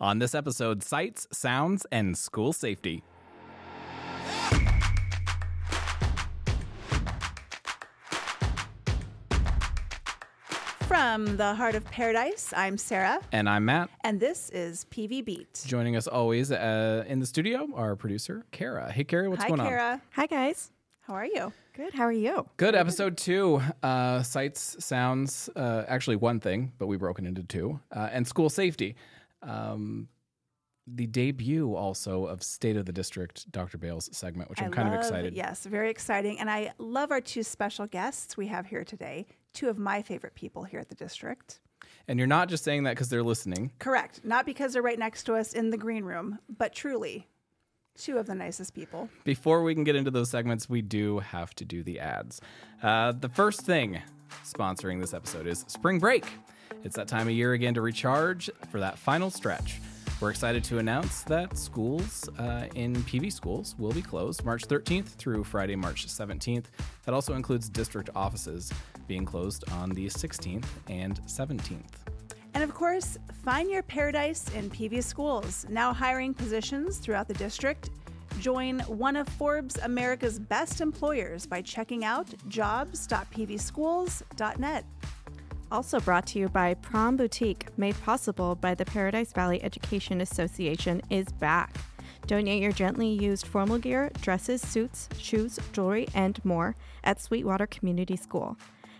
On this episode, sights, sounds, and school safety. From the heart of paradise, I'm Sarah, And I'm Matt. and this is PV Beat. Joining us always uh, in the studio, our producer, Kara. Hey, Kara, what's Hi, going on? Kara. Hi, guys. How are you? Good. How are you? Good. Episode two uh, sights, sounds, uh, actually one thing, but we broke it into two, uh, and school safety. Um, the debut also of State of the District, Dr. Bales segment, which I'm I kind of excited. Yes, very exciting. And I love our two special guests we have here today, two of my favorite people here at the district. And you're not just saying that because they're listening. Correct. Not because they're right next to us in the green room, but truly, two of the nicest people. Before we can get into those segments, we do have to do the ads. Uh, the first thing sponsoring this episode is Spring Break. It's that time of year again to recharge for that final stretch. We're excited to announce that schools uh, in PV schools will be closed March 13th through Friday, March 17th. That also includes district offices being closed on the 16th and 17th. And of course, find your paradise in PV schools, now hiring positions throughout the district. Join one of Forbes America's best employers by checking out jobs.pvschools.net. Also brought to you by Prom Boutique, made possible by the Paradise Valley Education Association, is back. Donate your gently used formal gear, dresses, suits, shoes, jewelry, and more at Sweetwater Community School.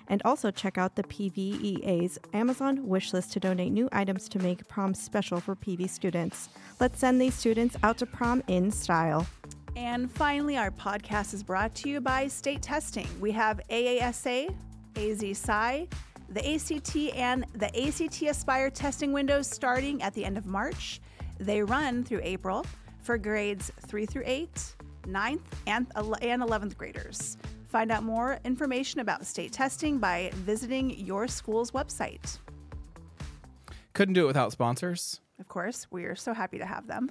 And also check out the PVEA's Amazon wish list to donate new items to make prom special for PV students. Let's send these students out to prom in style. And finally, our podcast is brought to you by State Testing. We have AASA, AZSci, the ACT, and the ACT Aspire testing windows starting at the end of March. They run through April for grades 3 through 8, 9th, and, and 11th graders. Find out more information about state testing by visiting your school's website. Couldn't do it without sponsors. Of course, we are so happy to have them.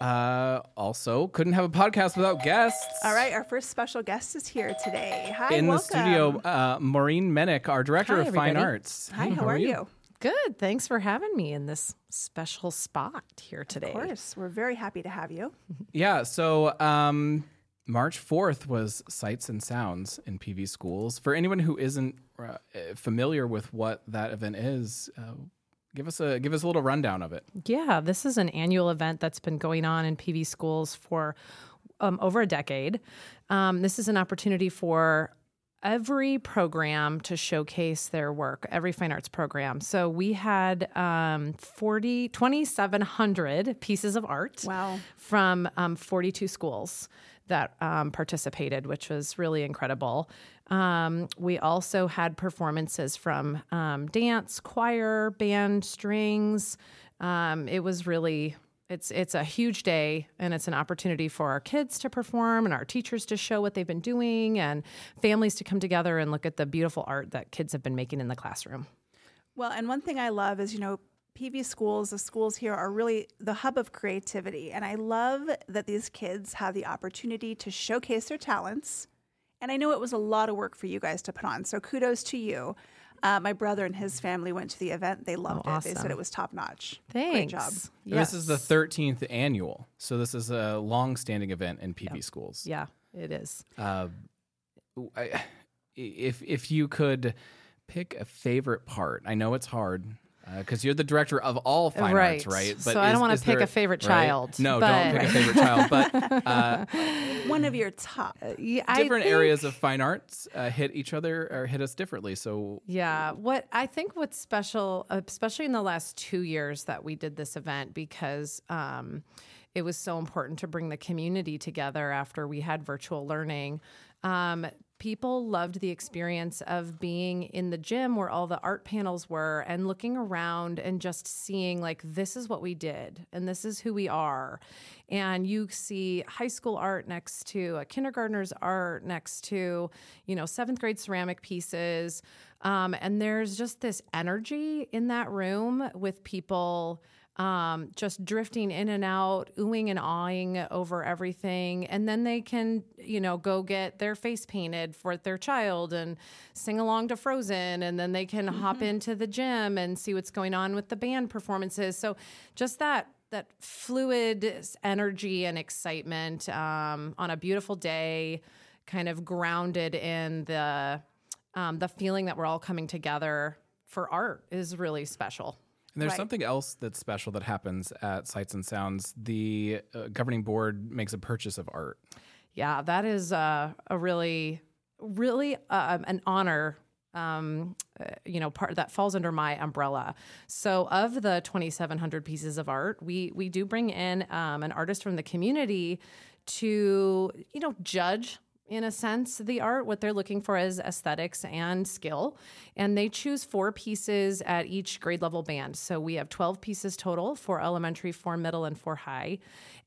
Uh, also, couldn't have a podcast without guests. All right, our first special guest is here today. Hi, in welcome. the studio, uh, Maureen Menick, our director Hi, of Fine. Arts. Hi, how, are you? Good. Thanks for having me in this special spot here today. Of course, we're very happy to have you. Yeah, so um, March 4th was Sights and Sounds in PV schools. For anyone who isn't uh, familiar with what that event is, uh, give us a give us a little rundown of it. Yeah, this is an annual event that's been going on in PV schools for um, over a decade. Um, this is an opportunity for every program to showcase their work, every fine arts program. So we had um, 40, 2,700 pieces of art Wow. from um, 42 schools that um, participated, which was really incredible. Um, we also had performances from um, dance, choir, band, strings. Um, it was really it's it's a huge day and it's an opportunity for our kids to perform and our teachers to show what they've been doing and families to come together and look at the beautiful art that kids have been making in the classroom. Well, and one thing I love is, you know, PV schools, the schools here are really the hub of creativity. And I love that these kids have the opportunity to showcase their talents. And I know it was a lot of work for you guys to put on. So kudos to you. Uh, my brother and his family went to the event. They loved Oh, it. They said it was top notch. Thanks. Great job. This is the 13th annual. So this is a long-standing event in PV schools. Yeah, it is. Uh, I, if if you could pick a favorite part, I know it's hard because you're the director of all fine arts, Right. right? So I don't wanna pick there- a favorite right? child, No, but- don't pick a favorite child. But uh, One of your top. Yeah, different think- areas of fine arts uh, hit each other or hit us differently. So Yeah, what I think what's special, especially in the last two years that we did this event, because um, it was so important to bring the community together after we had virtual learning. Um, people loved the experience of being in the gym where all the art panels were and looking around and just seeing like this is what we did and this is who we are. And you see high school art next to a kindergartner's art next to you know seventh grade ceramic pieces. Um, and there's just this energy in that room with people um, just drifting in and out, oohing and awing over everything. And then they can, you know, go get their face painted for their child and sing along to Frozen. And then they can hop into the gym and see what's going on with the band performances. So just that that fluid energy and excitement um, on a beautiful day, kind of grounded in the um, the feeling that we're all coming together for art is really special. And there's Right. something else that's special that happens at Sights and Sounds. The uh, governing board makes a purchase of art. Yeah, that is uh, a really, really uh, an honor. Um, uh, you know, part that falls under my umbrella. So, of the 2,700 pieces of art, we we do bring in um, an artist from the community to you know judge in a sense the art what they're looking for is aesthetics and skill. And they choose four pieces at each grade level band. So we have 12 pieces total for elementary for middle and for high.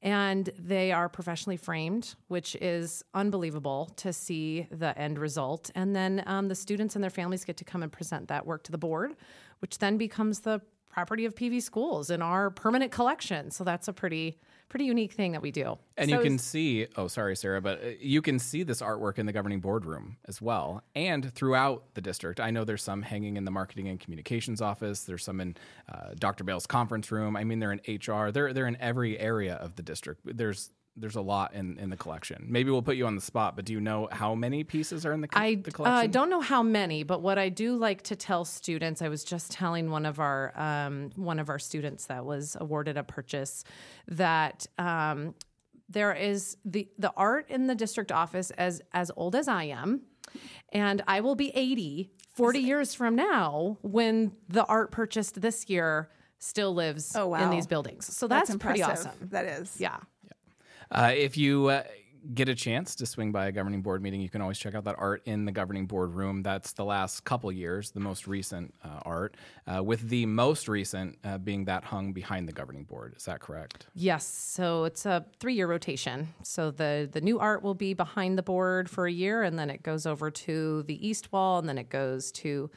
And they are professionally framed which is unbelievable to see the end result. And then um, the students and their families get to come and present that work to the board which then becomes the property of pv schools in our permanent collection. So that's a pretty pretty unique thing that we do And So you can see, oh, sorry, Sarah, but uh, you can see this artwork in the governing boardroom as well. And throughout the district, I know there's some hanging in the marketing and communications office. There's some in uh, Dr. Bale's conference room. I mean, they're in HR. They're, they're in every area of the district. There's there's a lot in, in the collection. Maybe we'll put you on the spot, but do you know how many pieces are in the, co- I the uh, don't know how many, but what I do like to tell students, I was just telling one of our um, one of our students that was awarded a purchase that um, there is the the art in the district office as as old as I am, and I will be 80, 40 years from now when the art purchased this year still lives Oh, in these buildings. So that's, pretty awesome. That is. Yeah. Uh, if you uh, get a chance to swing by a governing board meeting, you can always check out that art in the governing board room. That's the last couple years, the most recent uh, art, uh, with the most recent uh, being that hung behind the governing board. Is that correct? Yes, so it's a three-year rotation. So the the new art will be behind the board for a year, and then it goes over to the east wall, and then it goes to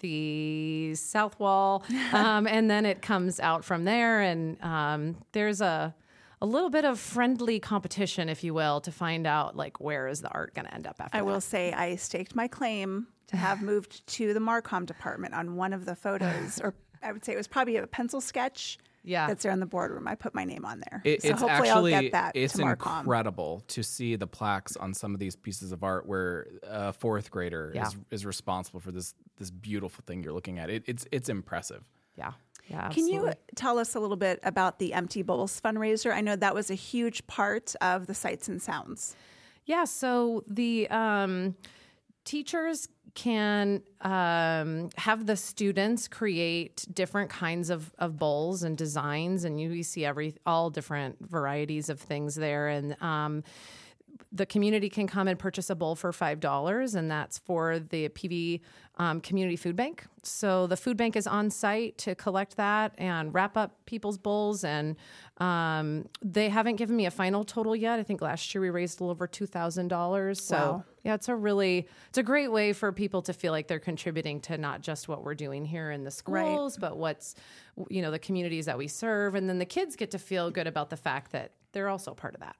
the south wall, um, and then it comes out from there. And um, there's a a little bit of friendly competition, if you will, to find out like where is the art going to end up after. I that. will say I staked my claim to have moved to the Marcom department on one of the photos, or I would say it was probably a pencil sketch. Yeah. that's there in the boardroom. I put my name on there, It, so it's hopefully actually I'll get that it's to Marcom. incredible to see the plaques on some of these pieces of art where a fourth grader Yeah. is, is responsible for this this beautiful thing you're looking at. It, it's it's impressive. Yeah. Yeah. Can you tell us a little bit about the Empty Bowls fundraiser? I know that was a huge part of the Sights and Sounds. Yeah, so the um, teachers can um, have the students create different kinds of, of bowls and designs, and you, you see every all different varieties of things there. And um, the community can come and purchase a bowl for five dollars, and that's for the PV um, Community Food Bank. So the food bank is on site to collect that and wrap up people's bowls. And um, they haven't given me a final total yet. I think last year we raised a little over two thousand dollars. So Wow. yeah, it's a really it's a great way for people to feel like they're contributing to not just what we're doing here in the Right. schools, but what's you know the communities that we serve, and then the kids get to feel good about the fact that they're also part of that.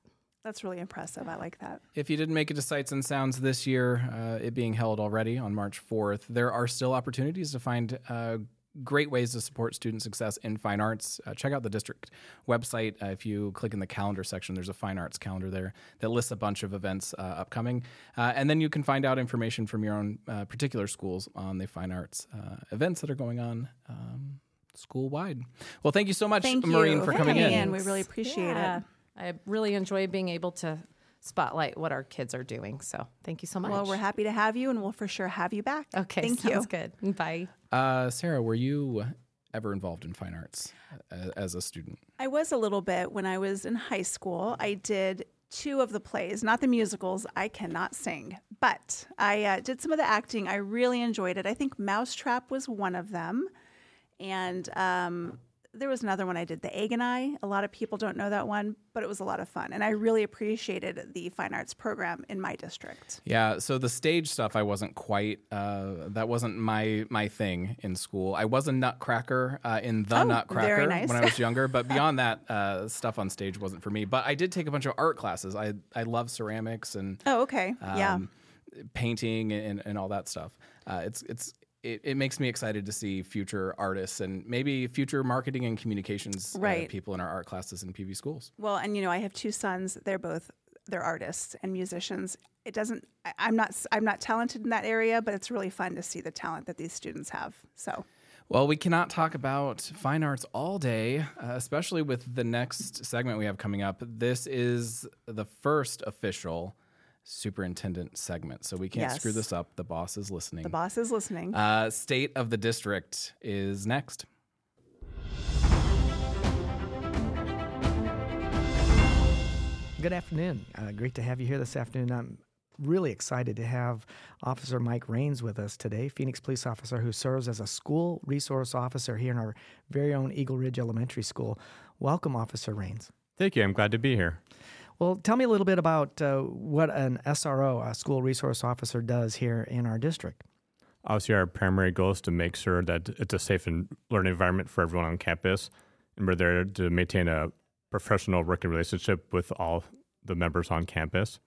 That's really impressive. I like that. If you didn't make it to Sights and Sounds this year, uh, it being held already on March 4th, there are still opportunities to find uh, great ways to support student success in fine arts. Uh, check out the district website. Uh, if you click in the calendar section, there's a fine arts calendar there that lists a bunch of events uh, upcoming. Uh, and then you can find out information from your own uh, particular schools on the fine arts uh, events that are going on. Um, School wide. Well, thank you so much, Thank Maureen, you for for coming coming in. in. We really appreciate Yeah. it. I really enjoy being able to spotlight what our kids are doing. So thank you so much. Well, we're happy to have you, and we'll for sure have you back. okay. Thank sounds you. good. Bye. Uh, Sarah, were you ever involved in fine arts uh, as a student? I was a little bit when I was in high school. I did two of the plays, not the musicals. I cannot sing, but I uh, did some of the acting. I really enjoyed it. I think Mousetrap was one of them. And um, there was another one I did, the Egg and I. A lot of people don't know that one, but it was a lot of fun. And I really appreciated the fine arts program in my district. Yeah, so the stage stuff I wasn't quite uh, that wasn't my my thing in school. I was a nutcracker uh, in the Oh, Nutcracker nice. when I was younger, but beyond that, uh, stuff on stage wasn't for me. But I did take a bunch of art classes. I I love ceramics and Oh, okay. yeah. um, painting and, and all that stuff. Uh, it's it's it, it makes me excited to see future artists and maybe future marketing and communications uh, people in our art classes in PV schools. Well, and you know, I have two sons. They're both they're artists and musicians. It doesn't. I, I'm not. I'm not talented in that area, but it's really fun to see the talent that these students have. So, Well, we cannot talk about fine arts all day, uh, especially with the next segment we have coming up. This is the first official superintendent segment, so we can't screw this up. The boss is listening. the boss is listening. Uh, State of the district is next. Good afternoon. Uh, great to have you here this afternoon. I'm really excited to have Officer Mike Rains with us today, Phoenix police officer who serves as a school resource officer here in our very own Eagle Ridge Elementary School. Welcome, Officer Rains. Thank you. I'm glad to be here. Well, tell me a little bit about uh, what an SRO, a school resource officer, does here in our district. Obviously, our primary goal is to make sure that it's a safe and learning environment for everyone on campus. And we're there to maintain a professional working relationship with all the members on campus.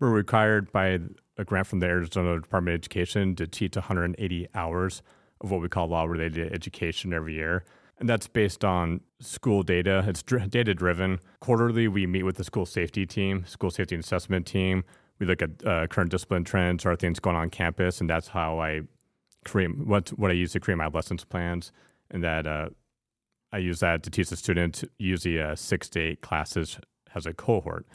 We're required by a grant from the Arizona Department of Education to teach 180 hours of what we call law related education every year. And that's based on school data. It's dr- data driven. Quarterly, we meet with the school safety team, school safety assessment team. We look at uh, current discipline trends or things going on campus, and that's how I create what what I use to create my lessons plans, and that uh, I use that to teach the student usually uh, six to eight classes as a cohort.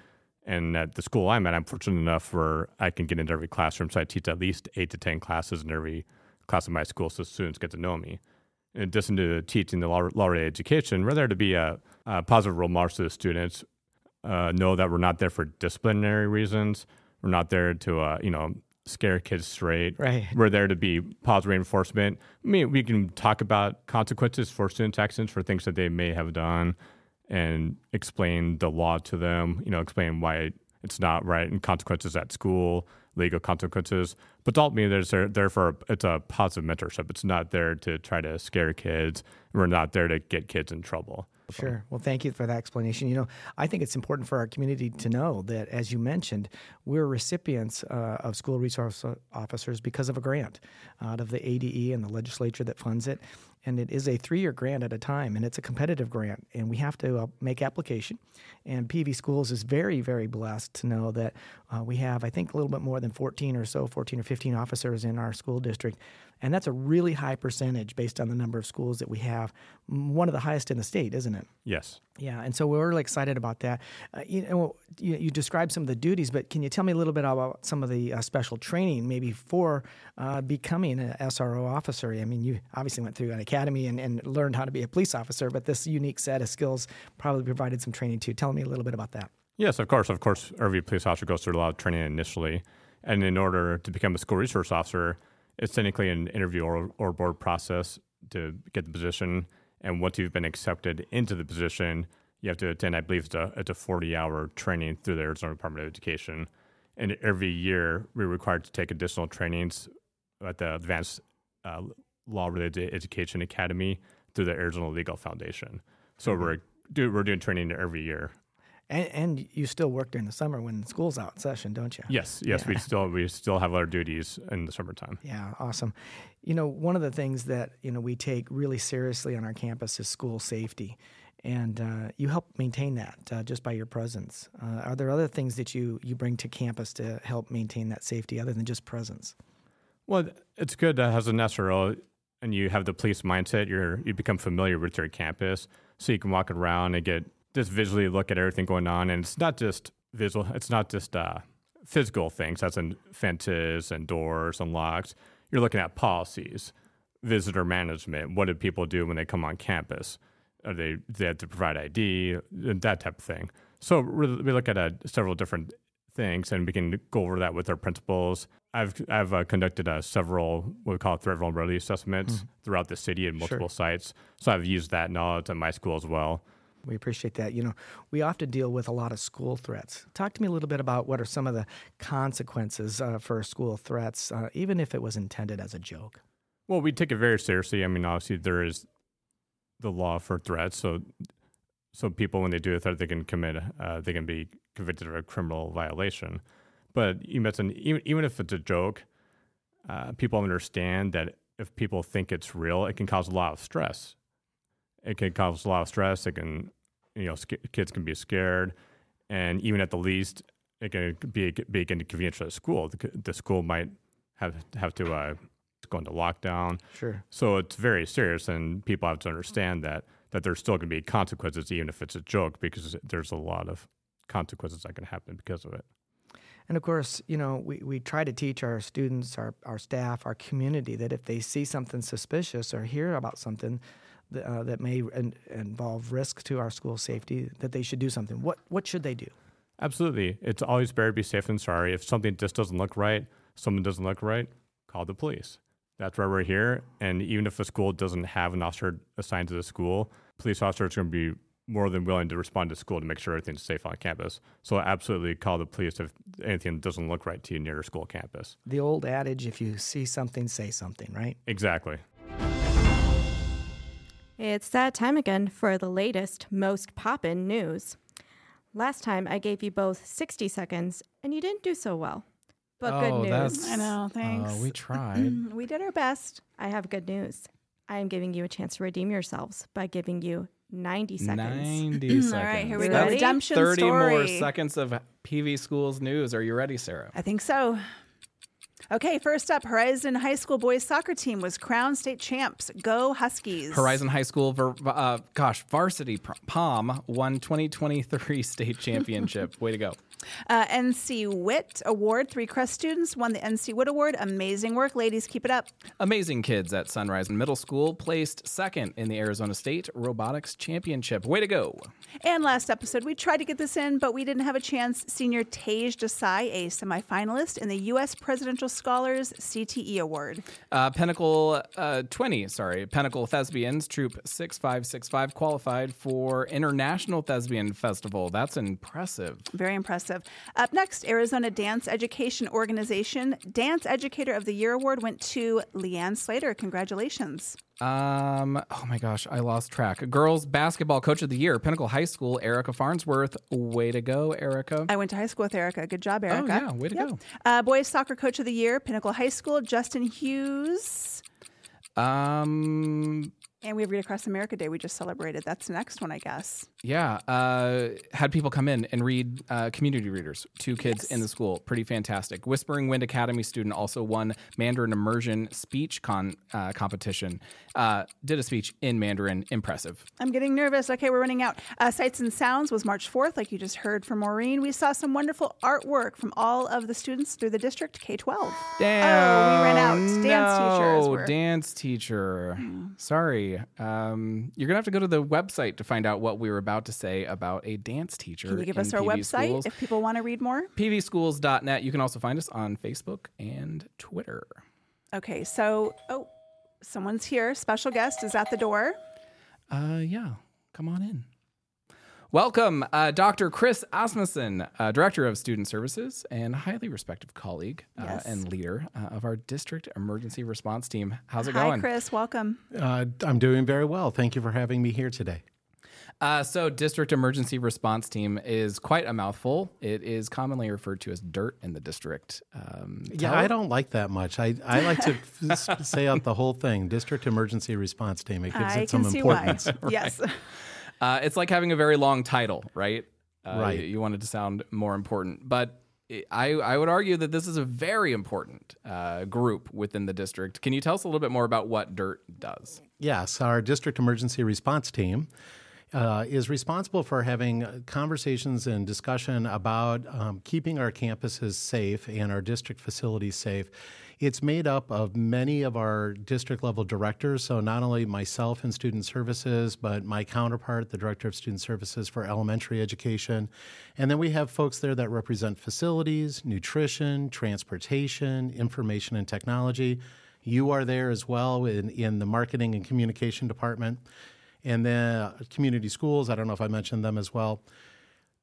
And at the school I'm at, I'm fortunate enough where I can get into every classroom, so I teach at least eight to ten classes in every class of my school, so students get to know me. In addition to teaching the law, law education, we're there to be a, a positive role model to the students. Uh, know that we're not there for disciplinary reasons. We're not there to, uh, you know, scare kids straight. Right. We're there to be positive reinforcement. I mean, we can talk about consequences for students' actions for things that they may have done and explain the law to them, you know, explain why it's not right and consequences at school, legal consequences. But ultimately, there's there, there for it's a positive mentorship. It's not there to try to scare kids. We're not there to get kids in trouble. Sure. Well, thank you for that explanation. You know, I think it's important for our community to know that, as you mentioned, we're recipients uh, of school resource officers because of a grant out of the ADE and the legislature that funds it. And it is a three year grant at a time, and it's a competitive grant. And we have to uh, make application. And PV Schools is very, very blessed to know that uh, we have, I think, a little bit more than 14 or so, 14 or 15 officers in our school district. And that's a really high percentage based on the number of schools that we have. One of the highest in the state, isn't it? Yes. Yeah, and so we're really excited about that. Uh, you know, you, you described some of the duties, but can you tell me a little bit about some of the uh, special training, maybe for uh, becoming an SRO officer? I mean, you obviously went through an academy and, and learned how to be a police officer, but this unique set of skills probably provided some training too. Tell me a little bit about that. Yes, of course. Of course, every police officer goes through a lot of training initially. And in order to become a school resource officer, it's technically an interview or, or board process to get the position. And once you've been accepted into the position, you have to attend, I believe it's a, it's a 40 hour training through the Arizona Department of Education. And every year, we're required to take additional trainings at the Advanced uh, Law Related Education Academy through the Arizona Legal Foundation. So we're, do, we're doing training every year And, and you still work during the summer when school's out session, don't you? Yes, yes, we still we still have our duties in the summertime. Yeah, awesome. You know, one of the things that you know we take really seriously on our campus is school safety, and uh, you help maintain that uh, just by your presence. Uh, are there other things that you you bring to campus to help maintain that safety other than just presence? Well, it's good as an SRO, and you have the police mindset. You're you become familiar with your campus, so you can walk around and get just visually look at everything going on. And it's not just visual. It's not just uh, physical things, as in fences and doors and locks. You're looking at policies, visitor management. What do people do when they come on campus? Are they they have to provide ID? That type of thing. So we look at uh, several different things, and we can go over that with our principals. I've I've uh, conducted uh, several what we call threat vulnerability assessments throughout the city at multiple sites, so I've used that knowledge at my school as well. We appreciate that. You know, we often deal with a lot of school threats. Talk to me a little bit about what are some of the consequences uh, for school threats, uh, even if it was intended as a joke. Well, we take it very seriously. I mean, obviously there is the law for threats, so so people when they do a threat, they can commit, uh, they can be convicted of a criminal violation. But even even if it's a joke, uh, people understand that if people think it's real, it can cause a lot of stress. It can cause a lot of stress. It can, you know, sc- kids can be scared, and even at the least, it can be a big inconvenience to the school. The, the school might have have to uh, go into lockdown. Sure. So it's very serious, and people have to understand that that there's still going to be consequences, even if it's a joke, because there's a lot of consequences that can happen because of it. And of course, you know, we, we try to teach our students, our, our staff, our community that if they see something suspicious or hear about something uh, that may in, involve risk to our school safety, that they should do something. What, what should they do? Absolutely, it's always better to be safe than sorry. If something just doesn't look right, someone doesn't look right, call the police. That's why we're here. And even if a school doesn't have an officer assigned to the school, police officers are going to be more than willing to respond to school to make sure everything's safe on campus. So absolutely call the police if anything doesn't look right to you near your school campus. The old adage if you see something, say something, right? Exactly. It's that time again for the latest, most poppin' news. Last time I gave you both 60 seconds and you didn't do so well. But Oh, good news. that's- I know, Uh, thanks. we tried. we did our best. I have good news. I am giving you a chance to redeem yourselves by giving you 90 seconds. 90 seconds. All right, here we go. ready? Redemption 30 story. more seconds of PV Schools news. Are you ready, Sarah? I think so. Okay, first up, Horizon High School boys soccer team was crowned state champs. Go Huskies! Horizon High School, ver- uh, gosh, varsity pr- POM won 2023 state championship. Way to go. Uh, NCWIT Award. Three Crest students won the NCWIT Award. Amazing work, ladies. Keep it up. Amazing Kids at Sunrise Middle School placed second in the Arizona State Robotics Championship. Way to go. And last episode, we tried to get this in, but we didn't have a chance. Senior Tej Desai, a semifinalist in the U.S. Presidential Scholars CTE Award. Uh, Pinnacle uh, 20, sorry, Pinnacle Thespians, Troupe 6565 qualified for International Thespian Festival. That's impressive. Very impressive. Up next, Arizona Dance Education Organization Dance Educator of the Year Award went to Leanne Slater. Congratulations. Um, oh my gosh, I lost track. Girls Basketball Coach of the Year, Pinnacle High School, Erica Farnsworth. Way to go, Erica. I went to high school with Erica. Good job, Erica. Oh, yeah, way to go. Uh, boys Soccer Coach of the Year, Pinnacle High School, Justin Hughes. Um, And we have Read Across America Day we just celebrated. That's the next one, I guess. Yeah, uh, had people come in and read uh, community readers Two kids in the school. Pretty fantastic. Whispering Wind Academy student also won Mandarin immersion speech con uh, competition. Uh, did a speech in Mandarin. Impressive. I'm getting nervous. Okay, we're running out. Uh, Sights and Sounds was March 4th, like you just heard from Maureen. We saw some wonderful artwork from all of the students through the district K 12. Damn. Oh, we ran out. Dance teachers no, were- Dance teacher. Sorry. Um, you're gonna have to go to the website to find out what we were about to say about a dance teacher. Can you give in us our PV website Schools. if people want to read more? pvschools.net. You can also find us on Facebook and Twitter. Okay, so, oh, someone's here. Special guest is at the door. Uh, yeah, come on in. Welcome, uh, Dr. Chris Asmussen, uh, Director of Student Services and highly respected colleague uh, Yes. and leader uh, of our district emergency response team. How's it Hi, going? Hi, Chris. Welcome. Uh, I'm doing very well. Thank you for having me here today. Uh, so, district emergency response team is quite a mouthful. It is commonly referred to as DIRT in the district. Um, Yeah, I don't like that much. I, I like to f- say out the whole thing District Emergency Response Team. It gives I it some importance. why. Yes. Uh, it's like having a very long title, right? Uh, Right. You, you want it to sound more important, but I I would argue that this is a very important uh, group within the district. Can you tell us a little bit more about what DIRT does? Yes, our District Emergency Response Team uh, is responsible for having conversations and discussion about um, keeping our campuses safe and our district facilities safe. It's made up of many of our district level directors. So, not only myself in student services, but my counterpart, the director of student services for elementary education. And then we have folks there that represent facilities, nutrition, transportation, information and technology. You are there as well in, in the marketing and communication department. And then uh, community schools, I don't know if I mentioned them as well.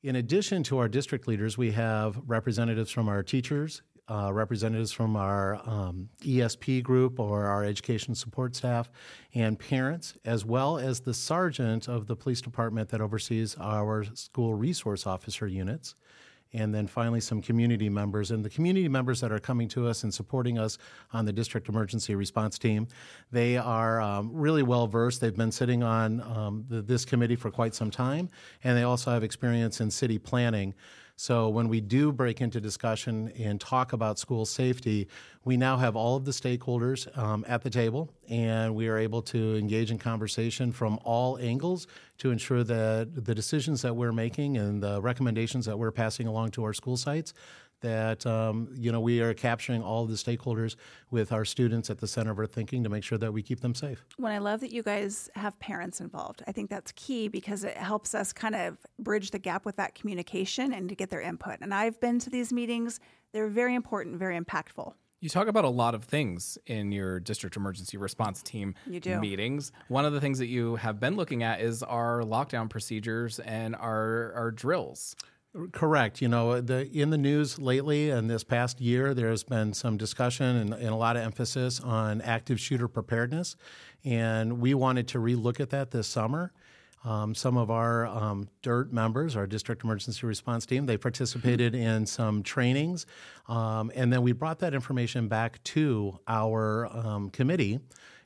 In addition to our district leaders, we have representatives from our teachers uh, representatives from our um, ESP group or our education support staff, and parents, as well as the sergeant of the police department that oversees our school resource officer units and then finally some community members. And the community members that are coming to us and supporting us on the district emergency response team, they are um, really well versed. They've been sitting on um, the, this committee for quite some time, and they also have experience in city planning. So when we do break into discussion and talk about school safety, we now have all of the stakeholders um, at the table, and we are able to engage in conversation from all angles to ensure that the decisions that we're making and the recommendations that we're passing along to our school sites that um, you know we are capturing all of the stakeholders with our students at the center of our thinking to make sure that we keep them safe. When I love that you guys have parents involved, I think that's key because it helps us kind of bridge the gap with that communication and to get their input. And I've been to these meetings; they're very important, very impactful. You talk about a lot of things in your district emergency response team you do. meetings. One of the things that you have been looking at is our lockdown procedures and our, our drills. Correct. You know, the, in the news lately and this past year, there's been some discussion and, and, a lot of emphasis on active shooter preparedness. And we wanted to relook at that this summer. Um, some of our um, DIRT members, our District Emergency Response Team, they participated in some trainings. Um, and then we brought that information back to our um, committee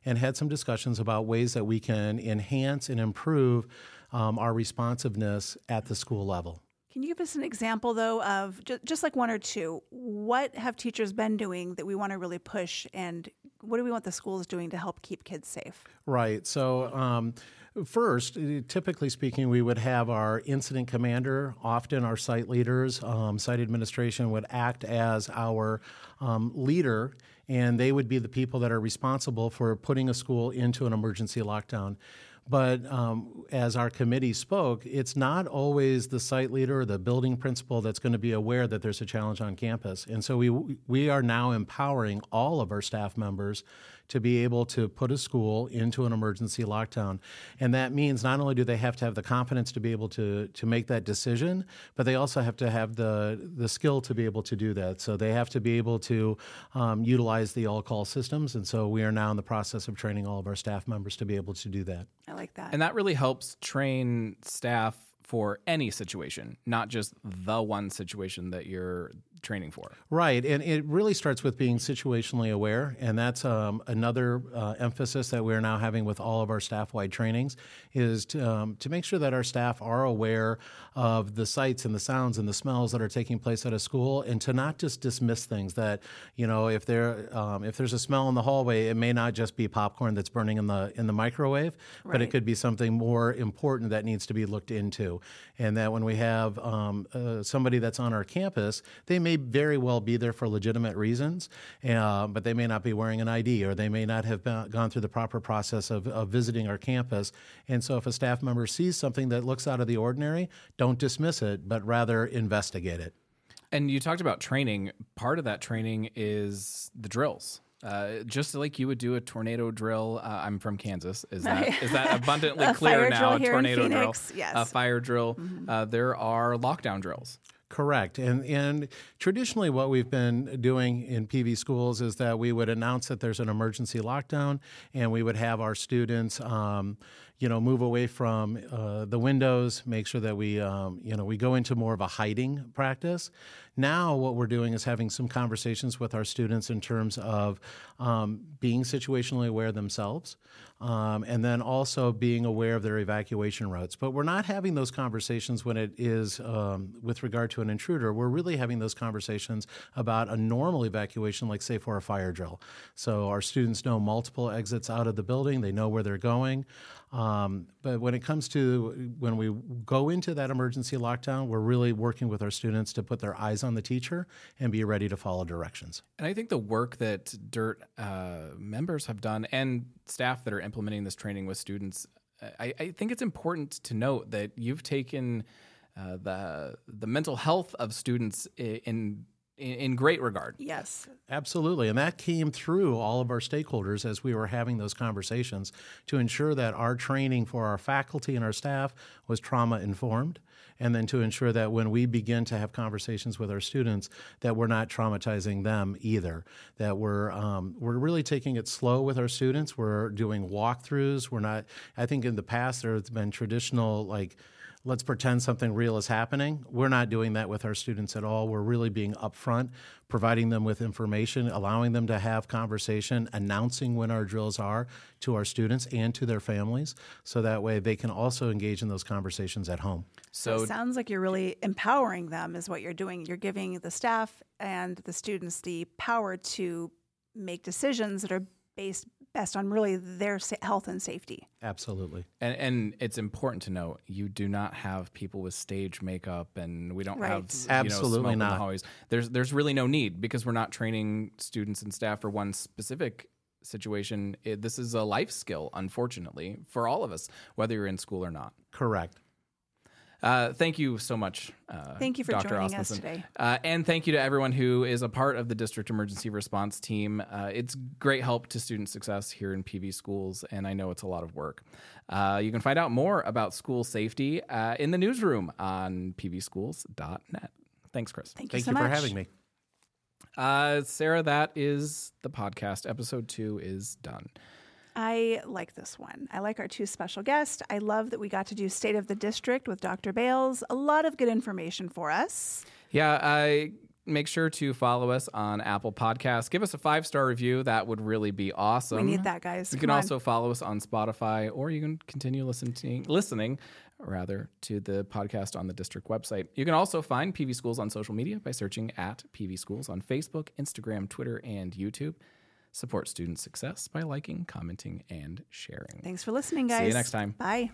and had some discussions about ways that we can enhance and improve um, our responsiveness at the school level. Can you give us an example, though, of just like one or two? What have teachers been doing that we want to really push, and what do we want the schools doing to help keep kids safe? Right. So, um, First, typically speaking, we would have our incident commander, often our site leaders, um, site administration would act as our um, leader, and they would be the people that are responsible for putting a school into an emergency lockdown. But um, as our committee spoke, it's not always the site leader or the building principal that's going to be aware that there's a challenge on campus. And so we, we are now empowering all of our staff members to be able to put a school into an emergency lockdown. And that means not only do they have to have the confidence to be able to, to make that decision, but they also have to have the, the skill to be able to do that. So they have to be able to um, utilize the all call systems. And so we are now in the process of training all of our staff members to be able to do that. I like that. And that really helps train staff for any situation, not just the one situation that you're training for. Right, and it really starts with being situationally aware, and that's um, another uh, emphasis that we're now having with all of our staff-wide trainings is to, um, to make sure that our staff are aware of the sights and the sounds and the smells that are taking place at a school, and to not just dismiss things. That you know, if there um, if there's a smell in the hallway, it may not just be popcorn that's burning in the in the microwave, right. but it could be something more important that needs to be looked into. And that when we have um, uh, somebody that's on our campus, they may very well be there for legitimate reasons, uh, but they may not be wearing an ID or they may not have been, gone through the proper process of, of visiting our campus. And so, if a staff member sees something that looks out of the ordinary, don't dismiss it, but rather investigate it. And you talked about training. Part of that training is the drills. Uh, just like you would do a tornado drill. Uh, I'm from Kansas. Is that is that abundantly clear now? A tornado drill, yes. a fire drill. Mm-hmm. Uh, there are lockdown drills. Correct. And and traditionally what we've been doing in PV schools is that we would announce that there's an emergency lockdown and we would have our students um, you know move away from uh, the windows make sure that we um, you know we go into more of a hiding practice now what we're doing is having some conversations with our students in terms of um, being situationally aware themselves Um, and then also being aware of their evacuation routes. But we're not having those conversations when it is um, with regard to an intruder. We're really having those conversations about a normal evacuation, like, say, for a fire drill. So our students know multiple exits out of the building, they know where they're going. Um, but when it comes to when we go into that emergency lockdown, we're really working with our students to put their eyes on the teacher and be ready to follow directions. And I think the work that DIRT uh, members have done and staff that are implementing this training with students, I, I think it's important to note that you've taken uh, the the mental health of students in in, in great regard. Yes. Absolutely. And that came through all of our stakeholders as we were having those conversations to ensure that our training for our faculty and our staff was trauma informed. And then to ensure that when we begin to have conversations with our students, that we're not traumatizing them either. That we're um, we're really taking it slow with our students. We're doing walkthroughs. We're not. I think in the past there has been traditional like let's pretend something real is happening. We're not doing that with our students at all. We're really being upfront, providing them with information, allowing them to have conversation, announcing when our drills are to our students and to their families, so that way they can also engage in those conversations at home. So, so it sounds like you're really empowering them, is what you're doing. You're giving the staff and the students the power to make decisions that are based best on really their health and safety. Absolutely. And, and it's important to note you do not have people with stage makeup, and we don't right. have absolutely you know, not. The there's there's really no need because we're not training students and staff for one specific situation. It, this is a life skill, unfortunately, for all of us, whether you're in school or not. Correct. Uh, thank you so much. Uh, thank you for Dr. joining Osmundson. us today. Uh, and thank you to everyone who is a part of the district emergency response team. Uh, it's great help to student success here in PV schools, and I know it's a lot of work. Uh, you can find out more about school safety uh, in the newsroom on pvschools.net. Thanks, Chris. Thank you, thank so you for having me. Sarah, that is the podcast. Episode two is done. I like this one. I like our two special guests. I love that we got to do State of the District with Dr. Bales. A lot of good information for us. Yeah, I make sure to follow us on Apple Podcasts. Give us a five star review. That would really be awesome. We need that, guys. You Come can on. also follow us on Spotify, or you can continue listening, listening rather, to the podcast on the district website. You can also find PV Schools on social media by searching at PV Schools on Facebook, Instagram, Twitter, and YouTube. Support student success by liking, commenting, and sharing. Thanks for listening, guys. See you next time. Bye.